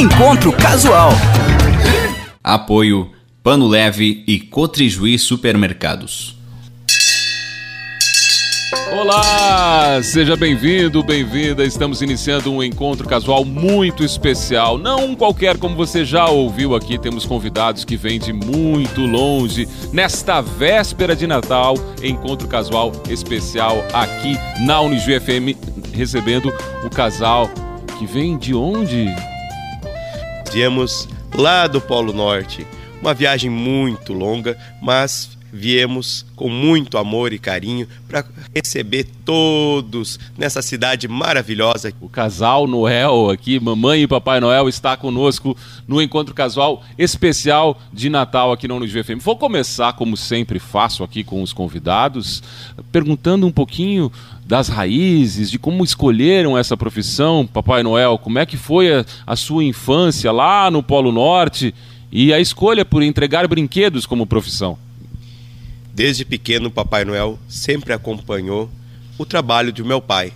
Encontro Casual. Apoio Pano Leve e Cotrijuí Supermercados. Olá, seja bem-vindo, bem-vinda. Estamos iniciando um encontro casual muito especial. Não um qualquer como você já ouviu aqui. Temos convidados que vêm de muito longe. Nesta véspera de Natal, encontro casual especial aqui na Uniju FM, recebendo o casal que vem de onde? Viemos lá do Polo Norte. Uma viagem muito longa, mas viemos com muito amor e carinho para receber todos nessa cidade maravilhosa. O casal Noel aqui, mamãe e papai Noel está conosco no encontro casual especial de Natal aqui no Unijuí FM. Vou começar como sempre faço aqui com os convidados, perguntando um pouquinho das raízes, de como escolheram essa profissão, Papai Noel, como é que foi a, a sua infância lá no Polo Norte e a escolha por entregar brinquedos como profissão. Desde pequeno, Papai Noel sempre acompanhou o trabalho de meu pai.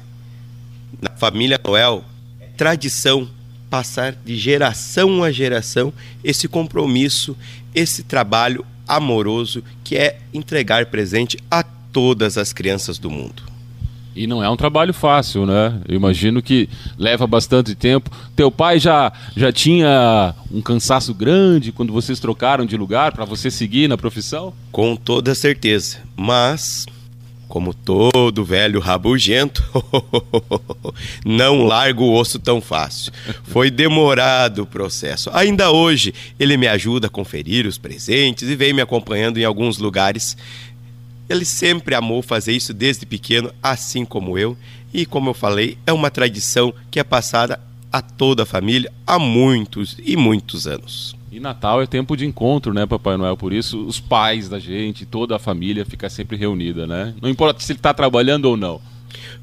Na família Noel, é tradição passar de geração a geração esse compromisso, esse trabalho amoroso que é entregar presente a todas as crianças do mundo. E não é um trabalho fácil, né? Eu imagino que leva bastante tempo. Teu pai já, já tinha um cansaço grande quando vocês trocaram de lugar para você seguir na profissão? Com toda certeza. Mas, como todo velho rabugento, não largo o osso tão fácil. Foi demorado o processo. Ainda hoje, ele me ajuda a conferir os presentes e vem me acompanhando em alguns lugares ele sempre amou fazer isso desde pequeno, assim como eu, e como eu falei, é uma tradição que é passada a toda a família há muitos e muitos anos. E Natal é tempo de encontro, né, Papai Noel? Por isso, os pais da gente, toda a família fica sempre reunida, né? Não importa se ele está trabalhando ou não.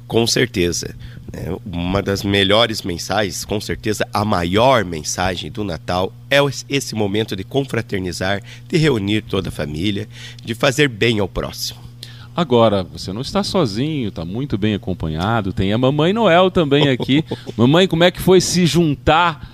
Com certeza. Né? Uma das melhores mensagens, com certeza a maior mensagem do Natal é esse momento de confraternizar, de reunir toda a família, de fazer bem ao próximo. Agora, você não está sozinho, está muito bem acompanhado. Tem a Mamãe Noel também aqui. Mamãe, como é que foi se juntar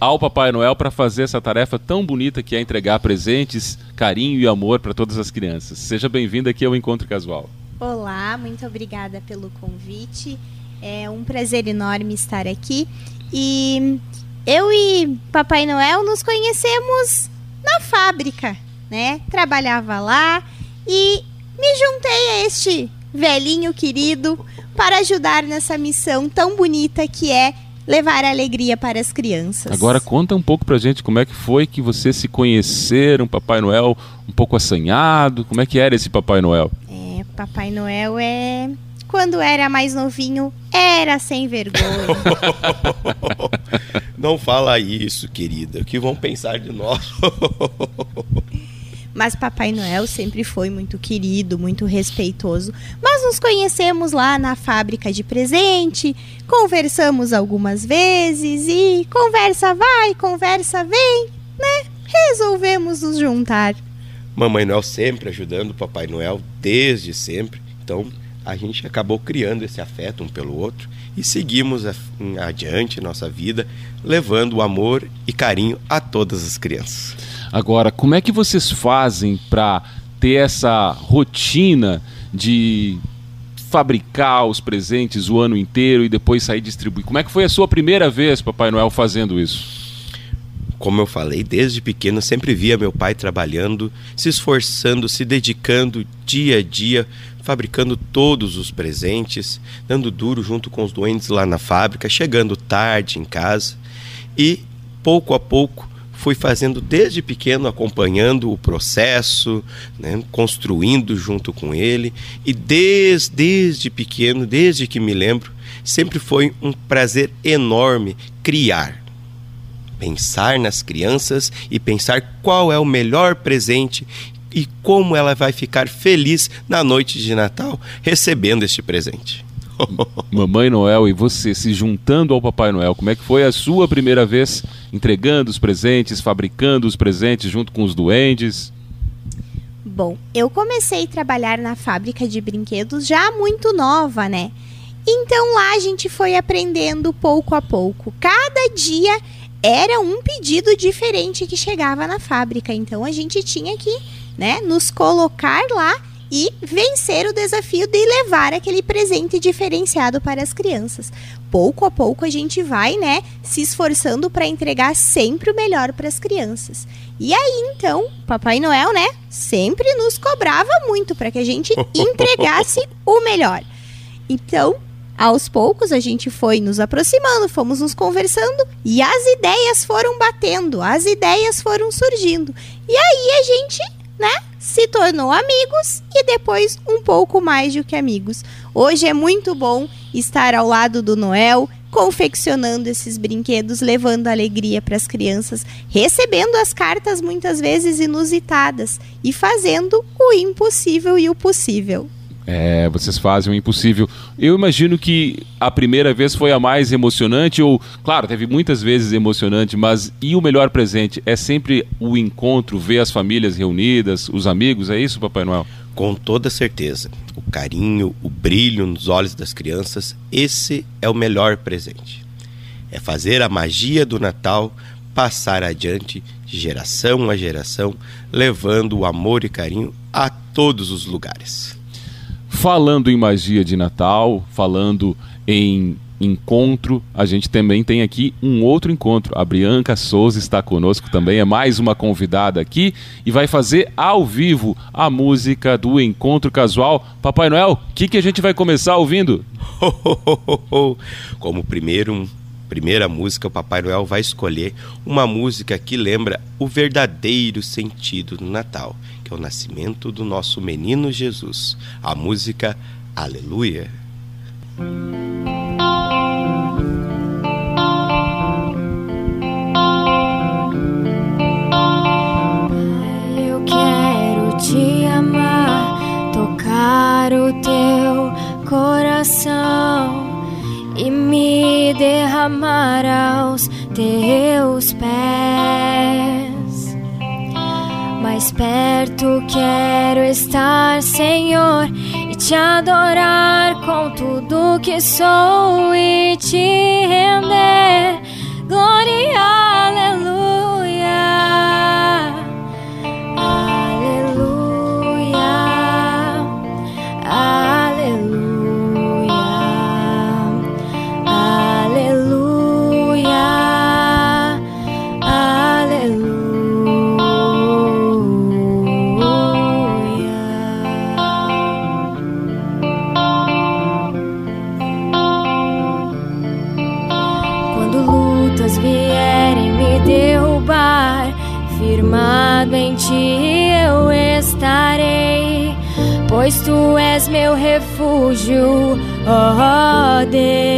ao Papai Noel para fazer essa tarefa tão bonita que é entregar presentes, carinho e amor para todas as crianças? Seja bem-vinda aqui ao Encontro Casual. Olá, muito obrigada pelo convite. É um prazer enorme estar aqui. E eu e Papai Noel nos conhecemos na fábrica, né? Trabalhava lá e me juntei a este velhinho querido para ajudar nessa missão tão bonita que é levar alegria para as crianças. Agora conta um pouco pra gente como é que foi que vocês se conheceram, Papai Noel um pouco assanhado, como é que era esse Papai Noel? Papai Noel é. Quando era mais novinho, era sem vergonha. Não fala isso, querida. O que vão pensar de nós? Mas Papai Noel sempre foi muito querido, muito respeitoso. Mas nos conhecemos lá na fábrica de presente, conversamos algumas vezes e conversa vai, conversa vem, né? Resolvemos nos juntar. Mamãe Noel sempre ajudando o Papai Noel desde sempre. Então a gente acabou criando esse afeto um pelo outro e seguimos adiante nossa vida, levando o amor e carinho a todas as crianças. Agora, como é que vocês fazem para ter essa rotina de fabricar os presentes o ano inteiro e depois sair distribuir? Como é que foi a sua primeira vez, Papai Noel, fazendo isso? Como eu falei, desde pequeno sempre via meu pai trabalhando, se esforçando, se dedicando dia a dia, fabricando todos os presentes, dando duro junto com os doentes lá na fábrica, chegando tarde em casa. E pouco a pouco fui fazendo desde pequeno, acompanhando o processo, né, construindo junto com ele. E desde, desde pequeno, desde que me lembro, sempre foi um prazer enorme criar pensar nas crianças e pensar qual é o melhor presente e como ela vai ficar feliz na noite de Natal recebendo este presente. Mamãe Noel e você se juntando ao Papai Noel, como é que foi a sua primeira vez entregando os presentes, fabricando os presentes junto com os duendes? Bom, eu comecei a trabalhar na fábrica de brinquedos já muito nova, né? Então lá a gente foi aprendendo pouco a pouco. Cada dia era um pedido diferente que chegava na fábrica. Então a gente tinha que, né, nos colocar lá e vencer o desafio de levar aquele presente diferenciado para as crianças. Pouco a pouco a gente vai, né, se esforçando para entregar sempre o melhor para as crianças. E aí então, Papai Noel, né, sempre nos cobrava muito para que a gente entregasse o melhor. Então, aos poucos a gente foi nos aproximando, fomos nos conversando e as ideias foram batendo, as ideias foram surgindo. E aí a gente, né, se tornou amigos e depois um pouco mais do que amigos. Hoje é muito bom estar ao lado do Noel, confeccionando esses brinquedos, levando alegria para as crianças, recebendo as cartas muitas vezes inusitadas e fazendo o impossível e o possível. É, vocês fazem o impossível. Eu imagino que a primeira vez foi a mais emocionante, ou, claro, teve muitas vezes emocionante, mas e o melhor presente? É sempre o encontro, ver as famílias reunidas, os amigos, é isso, Papai Noel? Com toda certeza. O carinho, o brilho nos olhos das crianças, esse é o melhor presente. É fazer a magia do Natal passar adiante de geração a geração, levando o amor e carinho a todos os lugares. Falando em magia de Natal, falando em encontro, a gente também tem aqui um outro encontro. A Bianca Souza está conosco também, é mais uma convidada aqui e vai fazer ao vivo a música do Encontro Casual. Papai Noel, o que, que a gente vai começar ouvindo? Como primeiro, primeira música, o Papai Noel vai escolher uma música que lembra o verdadeiro sentido do Natal, que é o nascimento do nosso menino Jesus. A música Aleluia. Eu quero te amar, tocar o teu coração e me derramar aos teus pés. Mais perto quero estar, Senhor, e te adorar com tudo que sou e te render. Glória, meu refúgio, ó Deus.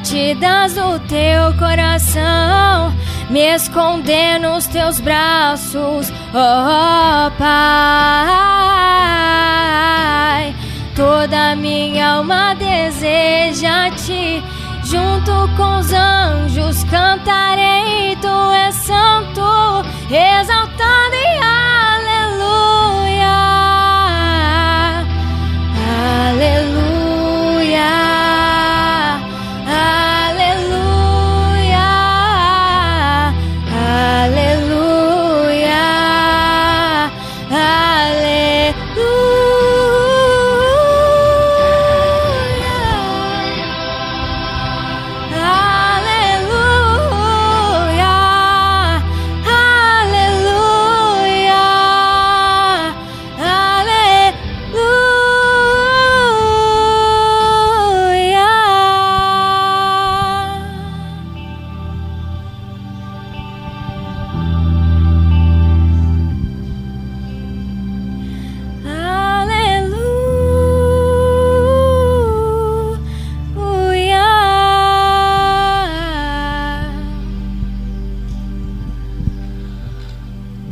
Batidas do teu coração, me esconder nos teus braços, oh Pai. Toda minha alma deseja ti, junto com os anjos cantarei, tu és santo, exaltado em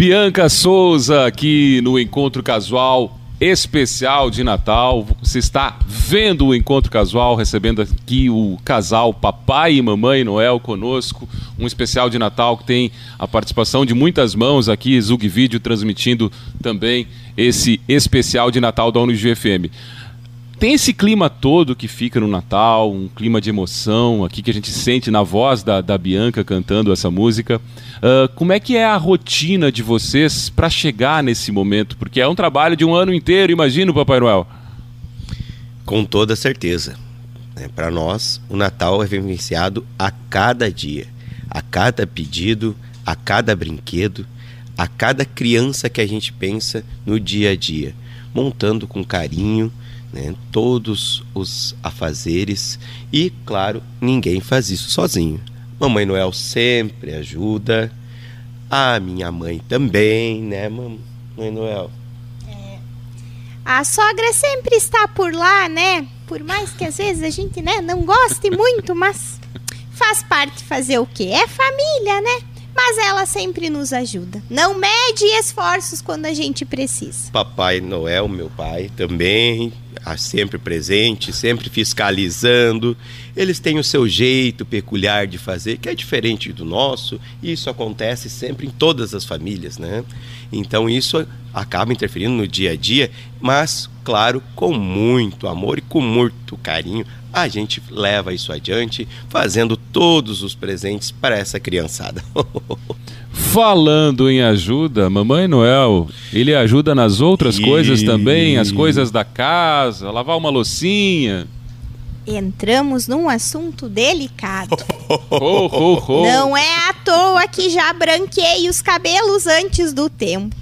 Bianca Souza aqui no Encontro Casual especial de Natal. Você está vendo o Encontro Casual, recebendo aqui o casal Papai e Mamãe Noel conosco. Um especial de Natal que tem a participação de muitas mãos aqui, Zug Vídeo transmitindo também esse especial de Natal da Unigfm. Tem esse clima todo que fica no Natal, um clima de emoção aqui que a gente sente na voz da, da Bianca cantando essa música. Uh, como é que é a rotina de vocês para chegar nesse momento? Porque é um trabalho de um ano inteiro, imagino, Papai Noel. Com toda certeza. É, para nós, o Natal é vivenciado a cada dia, a cada pedido, a cada brinquedo, a cada criança que a gente pensa no dia a dia, montando com carinho né, todos os afazeres e, claro, ninguém faz isso sozinho. Mamãe Noel sempre ajuda, a minha mãe também, né, Mamãe Noel? É. A sogra sempre está por lá, né? Por mais que às vezes a gente né, não goste muito, mas faz parte fazer o quê? É família, né? Mas ela sempre nos ajuda. Não mede esforços quando a gente precisa. Papai Noel, meu pai, também sempre presente, sempre fiscalizando. Eles têm o seu jeito peculiar de fazer, que é diferente do nosso, e isso acontece sempre em todas as famílias, né? Então isso acaba interferindo no dia a dia, mas claro, com muito amor e com muito carinho, a gente leva isso adiante, fazendo todos os presentes para essa criançada. Falando em ajuda, Mamãe Noel, ele ajuda nas outras e... coisas também, as coisas da casa, lavar uma loucinha. Entramos num assunto delicado. oh, oh, oh. Não é à toa que já branquei os cabelos antes do tempo.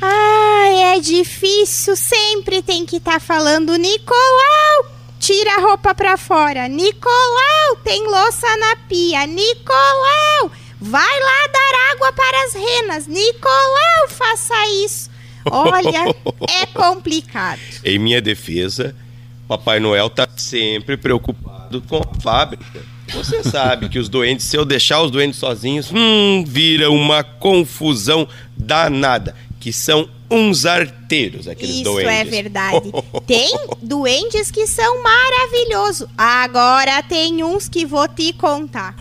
Ai, é difícil, sempre tem que estar tá falando Nicolau, tira a roupa pra fora. Nicolau, tem louça na pia. Nicolau, vai lá dar água para as renas. Nicolau, faça isso. Olha, é complicado. Em minha defesa, Papai Noel tá sempre preocupado com a fábrica. Você sabe que os doentes, se eu deixar os doentes sozinhos, hum, vira uma confusão danada que são uns arteiros, aqueles Isso doentes. Isso é verdade. tem duendes que são maravilhosos. Agora tem uns que vou te contar.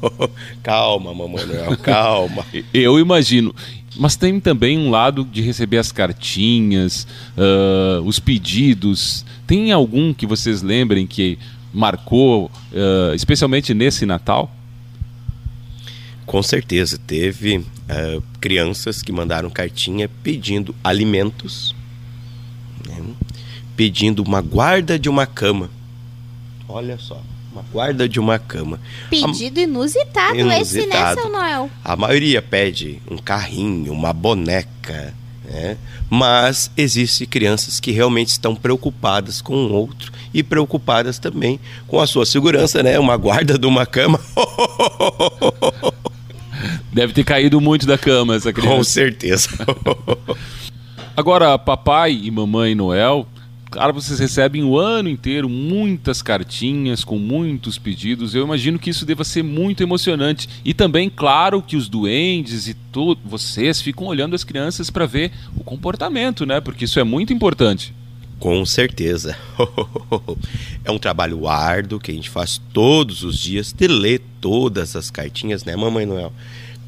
calma, mamãe Noel, calma. Eu imagino. Mas tem também um lado de receber as cartinhas, uh, os pedidos. Tem algum que vocês lembrem que marcou, uh, especialmente nesse Natal? Com certeza, teve uh, crianças que mandaram cartinha pedindo alimentos, né? pedindo uma guarda de uma cama. Olha só, uma guarda de uma cama. Pedido inusitado, inusitado esse, né, seu Noel? A maioria pede um carrinho, uma boneca, né? Mas existe crianças que realmente estão preocupadas com o outro e preocupadas também com a sua segurança, né? Uma guarda de uma cama. Deve ter caído muito da cama essa criança. Com certeza. Agora, papai e mamãe Noel, claro, vocês recebem o ano inteiro muitas cartinhas com muitos pedidos. Eu imagino que isso deva ser muito emocionante. E também, claro, que os duendes e todos vocês ficam olhando as crianças para ver o comportamento, né? Porque isso é muito importante. Com certeza. é um trabalho árduo que a gente faz todos os dias de ler todas as cartinhas, né, Mamãe Noel?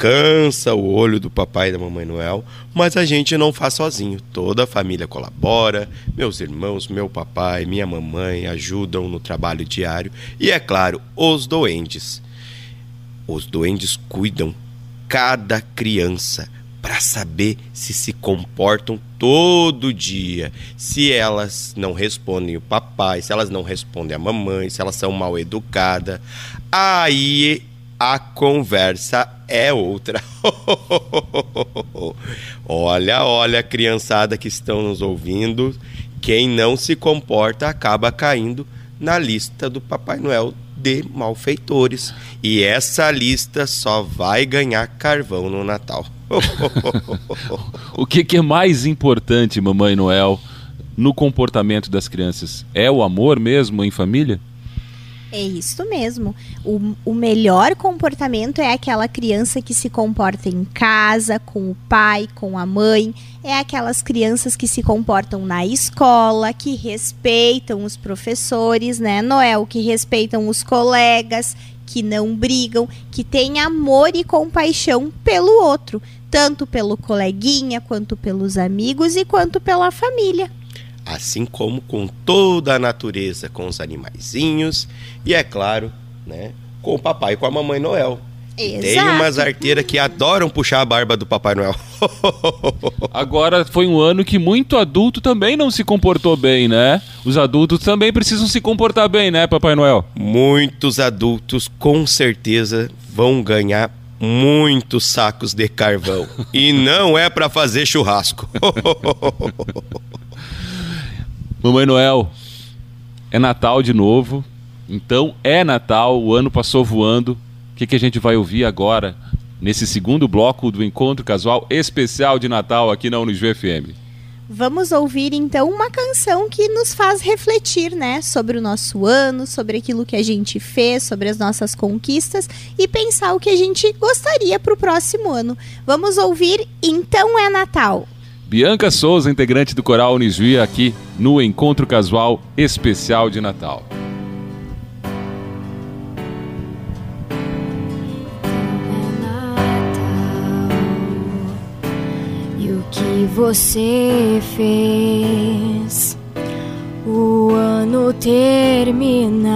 Cansa o olho do papai e da Mamãe Noel, mas a gente não faz sozinho. Toda a família colabora, meus irmãos, meu papai, minha mamãe ajudam no trabalho diário e, é claro, os doentes. Os doentes cuidam cada criança para saber se se comportam todo dia. Se elas não respondem o papai, se elas não respondem a mamãe, se elas são mal educadas, aí a conversa é outra. olha, olha, criançada que estão nos ouvindo, quem não se comporta acaba caindo na lista do Papai Noel de malfeitores. E essa lista só vai ganhar carvão no Natal. o que, que é mais importante, Mamãe Noel, no comportamento das crianças? É o amor mesmo em família? É isso mesmo. O, o melhor comportamento é aquela criança que se comporta em casa, com o pai, com a mãe. É aquelas crianças que se comportam na escola, que respeitam os professores, né, Noel? Que respeitam os colegas, que não brigam, que têm amor e compaixão pelo outro, tanto pelo coleguinha, quanto pelos amigos e quanto pela família assim como com toda a natureza, com os animaizinhos e, é claro, né, com o papai e com a mamãe Noel. Tem umas arteiras que adoram puxar a barba do Papai Noel. Agora foi um ano que muito adulto também não se comportou bem, né? Os adultos também precisam se comportar bem, né, Papai Noel? Muitos adultos com certeza vão ganhar muitos sacos de carvão. e não é para fazer churrasco. Mamãe Noel, é Natal de novo. Então é Natal, o ano passou voando. O que, que a gente vai ouvir agora, nesse segundo bloco do Encontro Casual especial de Natal aqui na Unisv FM? Vamos ouvir então uma canção que nos faz refletir, né, sobre o nosso ano, sobre aquilo que a gente fez, sobre as nossas conquistas e pensar o que a gente gostaria para o próximo ano. Vamos ouvir Então é Natal. Bianca Souza, integrante do Coral Unisvi, aqui no Encontro Casual Especial de Natal. Que você fez? O ano termina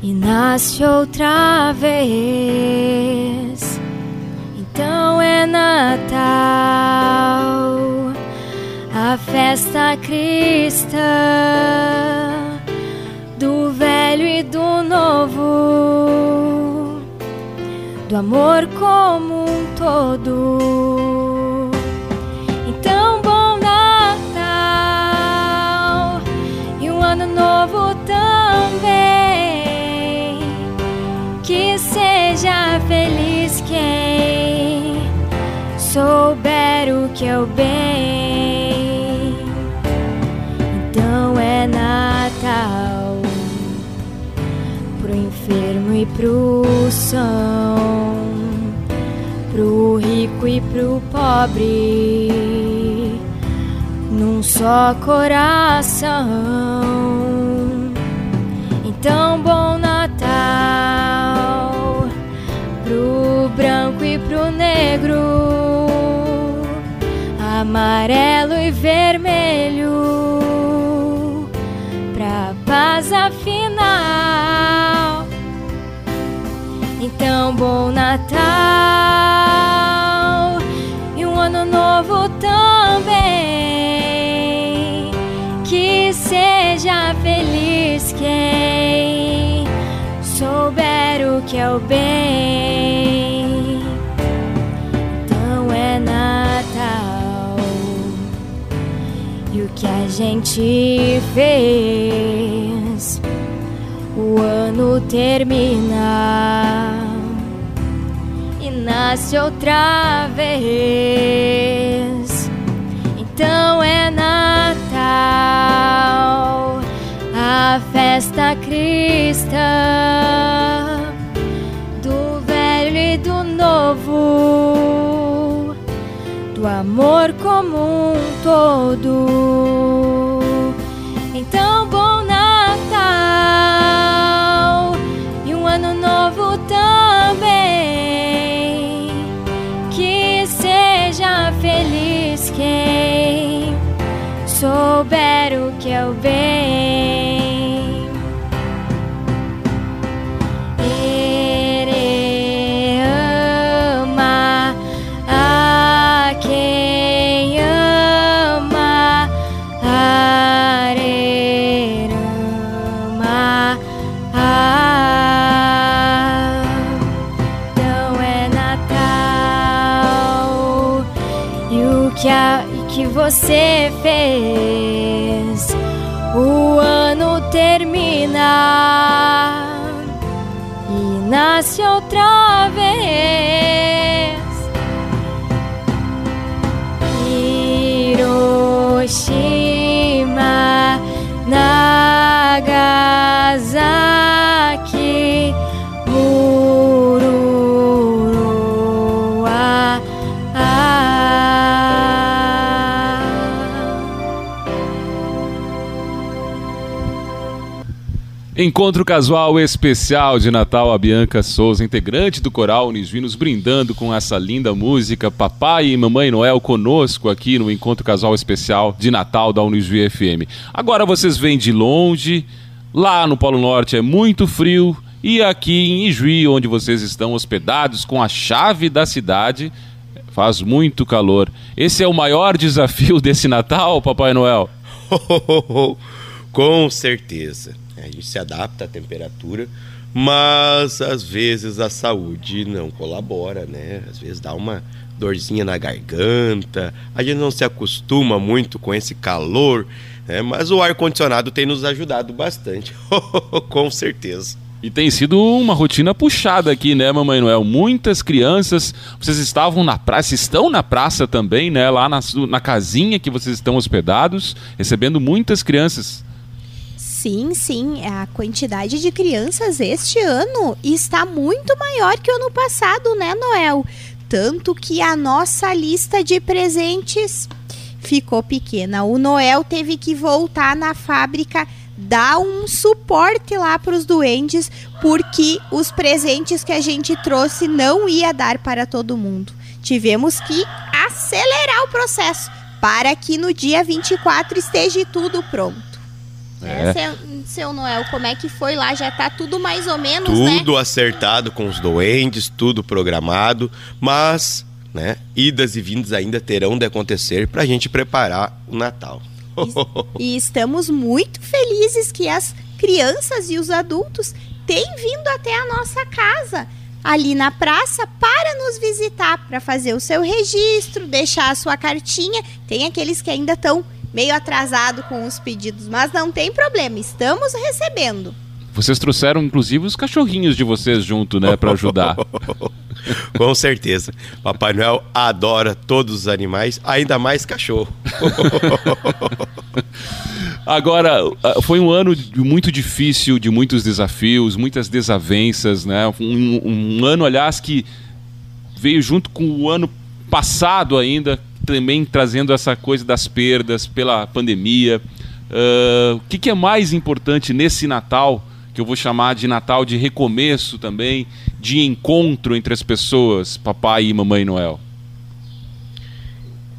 e nasce outra vez então é Natal, a festa cristã do velho e do novo, do amor como um todo. Souber o que é o bem, então é Natal pro enfermo e pro são, pro rico e pro pobre, num só coração. Então, bom Natal pro branco e pro negro amarelo e vermelho pra paz afinal. Então, bom Natal e um ano novo também. Que seja feliz quem souber o que é o bem. Gente fez. O ano termina e nasce outra vez. Então é Natal, a festa cristã do velho e do novo, do amor comum todo. Então, bom Natal e um ano novo também. Que seja feliz quem souber o que é o bem. Encontro casual especial de Natal, a Bianca Souza, integrante do coral Unisvinos, brindando com essa linda música. Papai e Mamãe Noel conosco aqui no Encontro Casual Especial de Natal da Unisvi FM. Agora vocês vêm de longe, lá no Polo Norte é muito frio, e aqui em Ijuí, onde vocês estão hospedados com a chave da cidade, faz muito calor. Esse é o maior desafio desse Natal, Papai Noel? com certeza. A gente se adapta à temperatura, mas às vezes a saúde não colabora, né? Às vezes dá uma dorzinha na garganta, a gente não se acostuma muito com esse calor, né? mas o ar-condicionado tem nos ajudado bastante, com certeza. E tem sido uma rotina puxada aqui, né, Mamãe Noel? Muitas crianças, vocês estavam na praça, estão na praça também, né? Lá na, na casinha que vocês estão hospedados, recebendo muitas crianças. Sim, sim, a quantidade de crianças este ano está muito maior que o ano passado, né, Noel? Tanto que a nossa lista de presentes ficou pequena. O Noel teve que voltar na fábrica dar um suporte lá para os duendes, porque os presentes que a gente trouxe não ia dar para todo mundo. Tivemos que acelerar o processo para que no dia 24 esteja tudo pronto. É. Seu, seu, Noel, como é que foi lá? Já tá tudo mais ou menos, tudo né? Tudo acertado com os doentes, tudo programado, mas, né, idas e vindas ainda terão de acontecer para a gente preparar o Natal. e, e estamos muito felizes que as crianças e os adultos têm vindo até a nossa casa ali na praça para nos visitar, para fazer o seu registro, deixar a sua cartinha. Tem aqueles que ainda estão meio atrasado com os pedidos, mas não tem problema, estamos recebendo. Vocês trouxeram inclusive os cachorrinhos de vocês junto, né, para ajudar. Com certeza. Papai Noel adora todos os animais, ainda mais cachorro. Agora, ah, foi um ano muito difícil, de muitos desafios, muitas desavenças, né? Um, um ano, aliás, que veio junto com o ano passado ainda, também trazendo essa coisa das perdas pela pandemia. Uh, o que, que, é mais importante nesse Natal, que eu vou chamar de Natal de recomeço também, de encontro entre as pessoas, papai e mamãe Noel?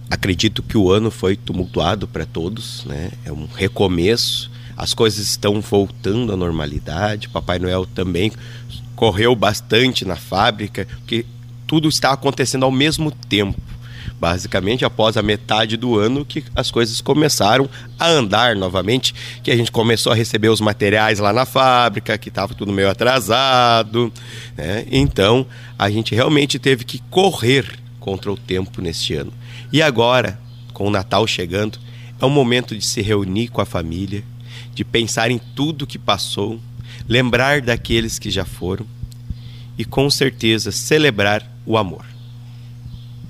Acredito que o ano foi tumultuado para todos, né? É um recomeço. As coisas estão voltando à normalidade. Papai Noel também correu bastante na fábrica, porque tudo está acontecendo ao mesmo tempo basicamente após a metade do ano que as coisas começaram a andar novamente, que a gente começou a receber os materiais lá na fábrica, que estava tudo meio atrasado, né? Então a gente realmente teve que correr contra o tempo neste ano. E agora, com o Natal chegando, é o momento de se reunir com a família, de pensar em tudo que passou, lembrar daqueles que já foram e com certeza celebrar o amor.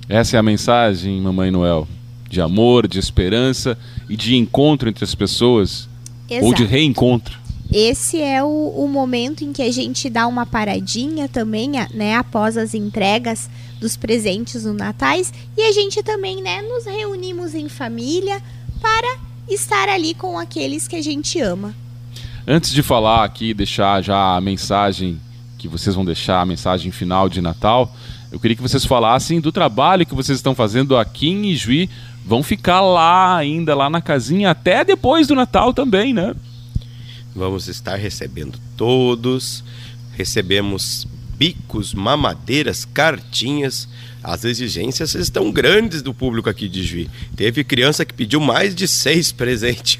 Essa é a mensagem, Mamãe Noel, de amor, de esperança e de encontro entre as pessoas, Exato. ou de reencontro. Esse é o, o, momento em que a gente dá uma paradinha também, né, após as entregas dos presentes no Natais, e a gente também, né, nos reunimos em família para estar ali com aqueles que a gente ama. Antes de falar aqui, deixar já a mensagem que vocês vão deixar, a mensagem final de Natal, eu queria que vocês falassem do trabalho que vocês estão fazendo aqui em Ijuí. Vão ficar lá ainda, lá na casinha, até depois do Natal também, né? Vamos estar recebendo todos. Recebemos bicos, mamadeiras, cartinhas. As exigências estão grandes do público aqui de Juí. Teve criança que pediu mais de seis presentes.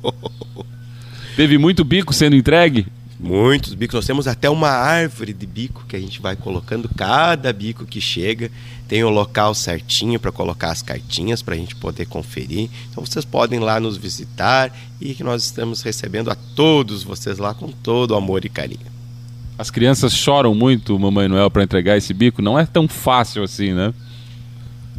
Teve muito bico sendo entregue? Muitos bicos. Nós temos até uma árvore de bico que a gente vai colocando cada bico que chega. Tem o local certinho para colocar as cartinhas para a gente poder conferir. Então vocês podem lá nos visitar e que nós estamos recebendo a todos vocês lá com todo amor e carinho. As crianças choram muito, Mamãe Noel, para entregar esse bico. Não é tão fácil assim, né?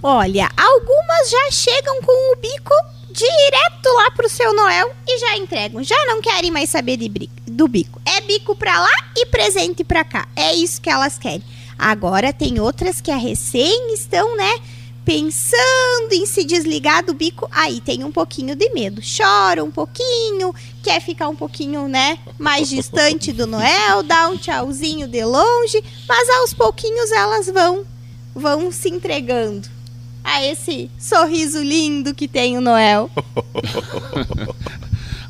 Olha, algumas já chegam com o bico direto lá pro seu Noel e já entregam. Já não querem mais saber de do bico. É bico pra lá e presente pra cá. É isso que elas querem. Agora tem outras que a recém estão, né, pensando em se desligar do bico, aí tem um pouquinho de medo. Chora um pouquinho, quer ficar um pouquinho, né, mais distante do Noel, dá um tchauzinho de longe, mas aos pouquinhos elas vão vão se entregando a esse sorriso lindo que tem o Noel.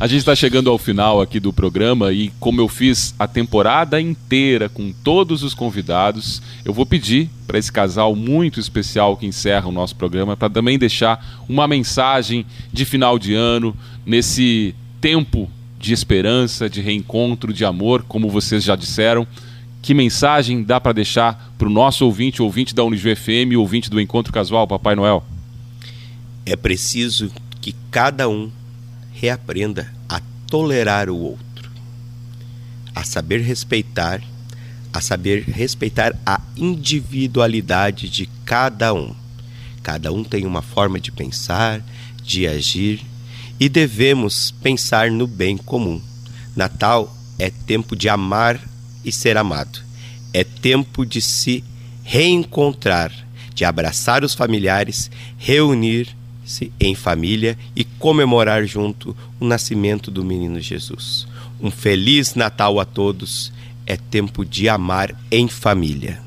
A gente está chegando ao final aqui do programa e, como eu fiz a temporada inteira com todos os convidados, eu vou pedir para esse casal muito especial que encerra o nosso programa para também deixar uma mensagem de final de ano nesse tempo de esperança, de reencontro, de amor, como vocês já disseram. Que mensagem dá para deixar para o nosso ouvinte, ouvinte da Unijuí FM, ouvinte do Encontro Casual, Papai Noel? É preciso que cada um reaprenda a tolerar o outro, a saber respeitar, a saber respeitar a individualidade de cada um. Cada um tem uma forma de pensar, de agir e devemos pensar no bem comum. Natal é tempo de amar e ser amado. É tempo de se reencontrar, de abraçar os familiares, reunir-se em família e comemorar junto o nascimento do menino Jesus. Um feliz Natal a todos. É tempo de amar em família.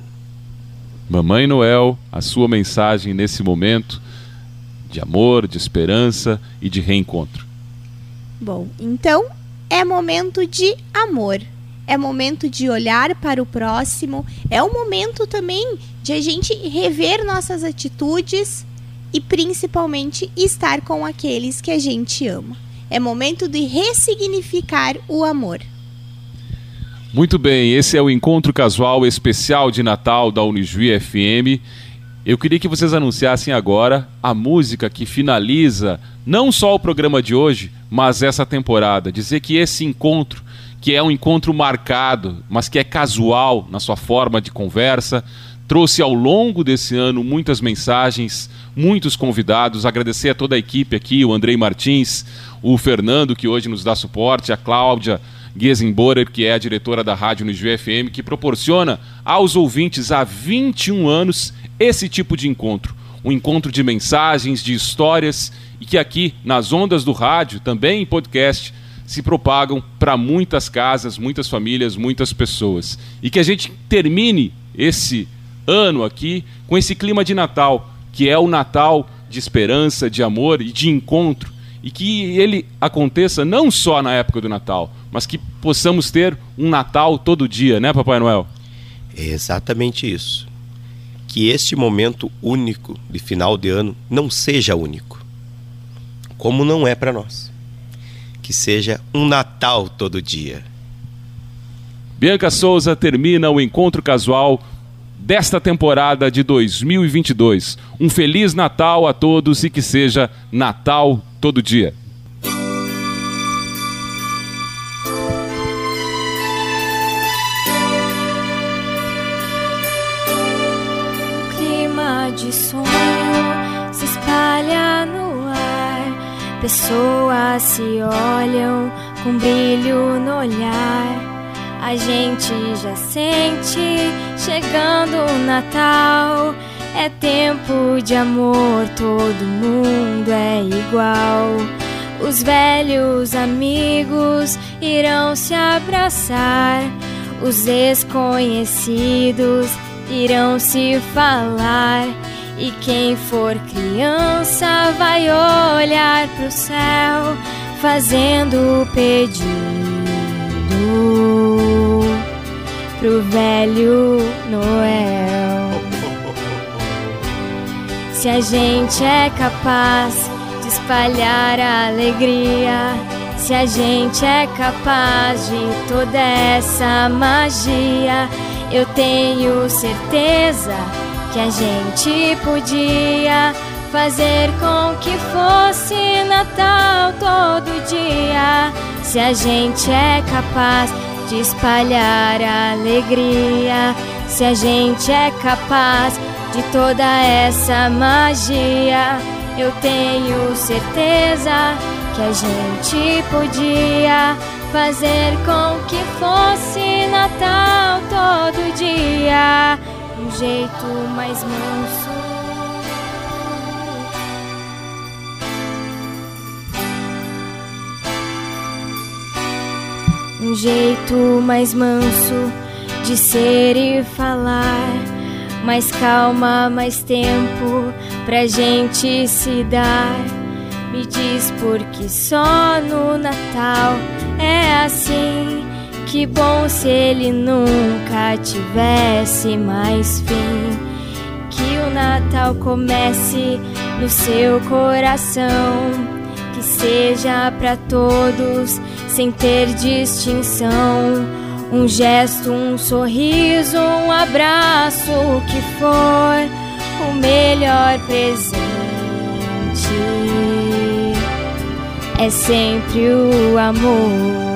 Mamãe Noel, a sua mensagem nesse momento de amor, de esperança e de reencontro. Bom, então é momento de amor é momento de olhar para o próximo, é o momento também de a gente rever nossas atitudes e principalmente estar com aqueles que a gente ama. É momento de ressignificar o amor. Muito bem, esse é o encontro casual especial de Natal da Unijuí FM. Eu queria que vocês anunciassem agora a música que finaliza não só o programa de hoje, mas essa temporada. Dizer que esse encontro que é um encontro marcado, mas que é casual na sua forma de conversa. Trouxe ao longo desse ano muitas mensagens, muitos convidados. Agradecer a toda a equipe aqui, o Andrei Martins, o Fernando, que hoje nos dá suporte, a Cláudia Gesenborer, que é a diretora da rádio no GFM, que proporciona aos ouvintes há 21 anos esse tipo de encontro. Um encontro de mensagens, de histórias, e que aqui, nas ondas do rádio, também em podcast, se propagam para muitas casas, muitas famílias, muitas pessoas. E que a gente termine esse ano aqui com esse clima de Natal, que é o Natal de esperança, de amor e de encontro. E que ele aconteça não só na época do Natal, mas que possamos ter um Natal todo dia, né, Papai Noel? É exatamente isso. Que este momento único de final de ano não seja único, como não é para nós que seja um Natal todo dia. Bianca Souza termina o encontro casual desta temporada de 2022. Um feliz Natal a todos e que seja Natal todo dia. O clima de sonho se espalha no Pessoas se olham com brilho no olhar. A gente já sente chegando o Natal. É tempo de amor, todo mundo é igual. Os velhos amigos irão se abraçar. Os desconhecidos irão se falar. E quem for criança vai olhar pro céu, fazendo pedido pro velho Noel. Se a gente é capaz de espalhar a alegria, se a gente é capaz de toda essa magia, eu tenho certeza que a gente podia fazer com que fosse Natal todo dia. Se a gente é capaz de espalhar a alegria, se a gente é capaz de toda essa magia, eu tenho certeza que a gente podia fazer com que fosse Natal todo dia jeito mais manso. Um jeito mais manso de ser e falar. Mais calma, mais tempo pra gente se dar. Me diz porque só no Natal é assim que bom se ele nunca tivesse mais fim. Que o Natal comece no seu coração. Que seja para todos, sem ter distinção. Um gesto, um sorriso, um abraço, o que for o melhor presente é sempre o amor.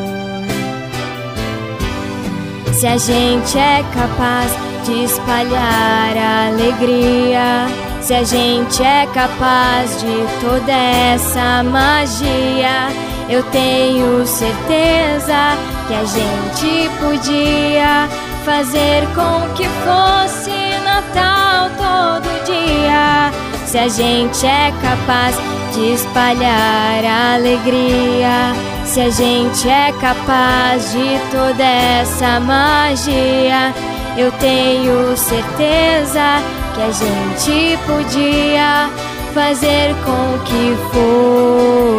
Se a gente é capaz de espalhar alegria, se a gente é capaz de toda essa magia, eu tenho certeza que a gente podia fazer com que fosse Natal todo dia. Se a gente é capaz de espalhar alegria, se a gente é capaz de toda essa magia, eu tenho certeza que a gente podia fazer com que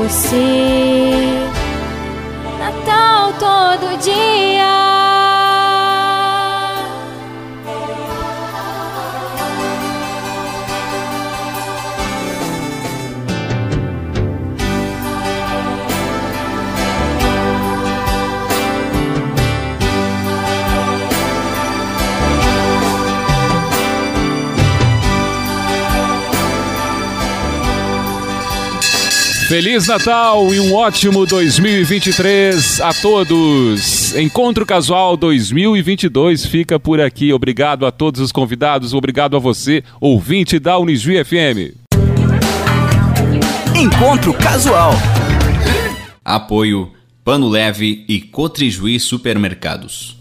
fosse Natal todo dia. Feliz Natal e um ótimo 2023 a todos. Encontro Casual 2022 fica por aqui. Obrigado a todos os convidados, obrigado a você, ouvinte da Unisvi FM. Encontro Casual. Apoio Pano Leve e Cotrijuí Supermercados.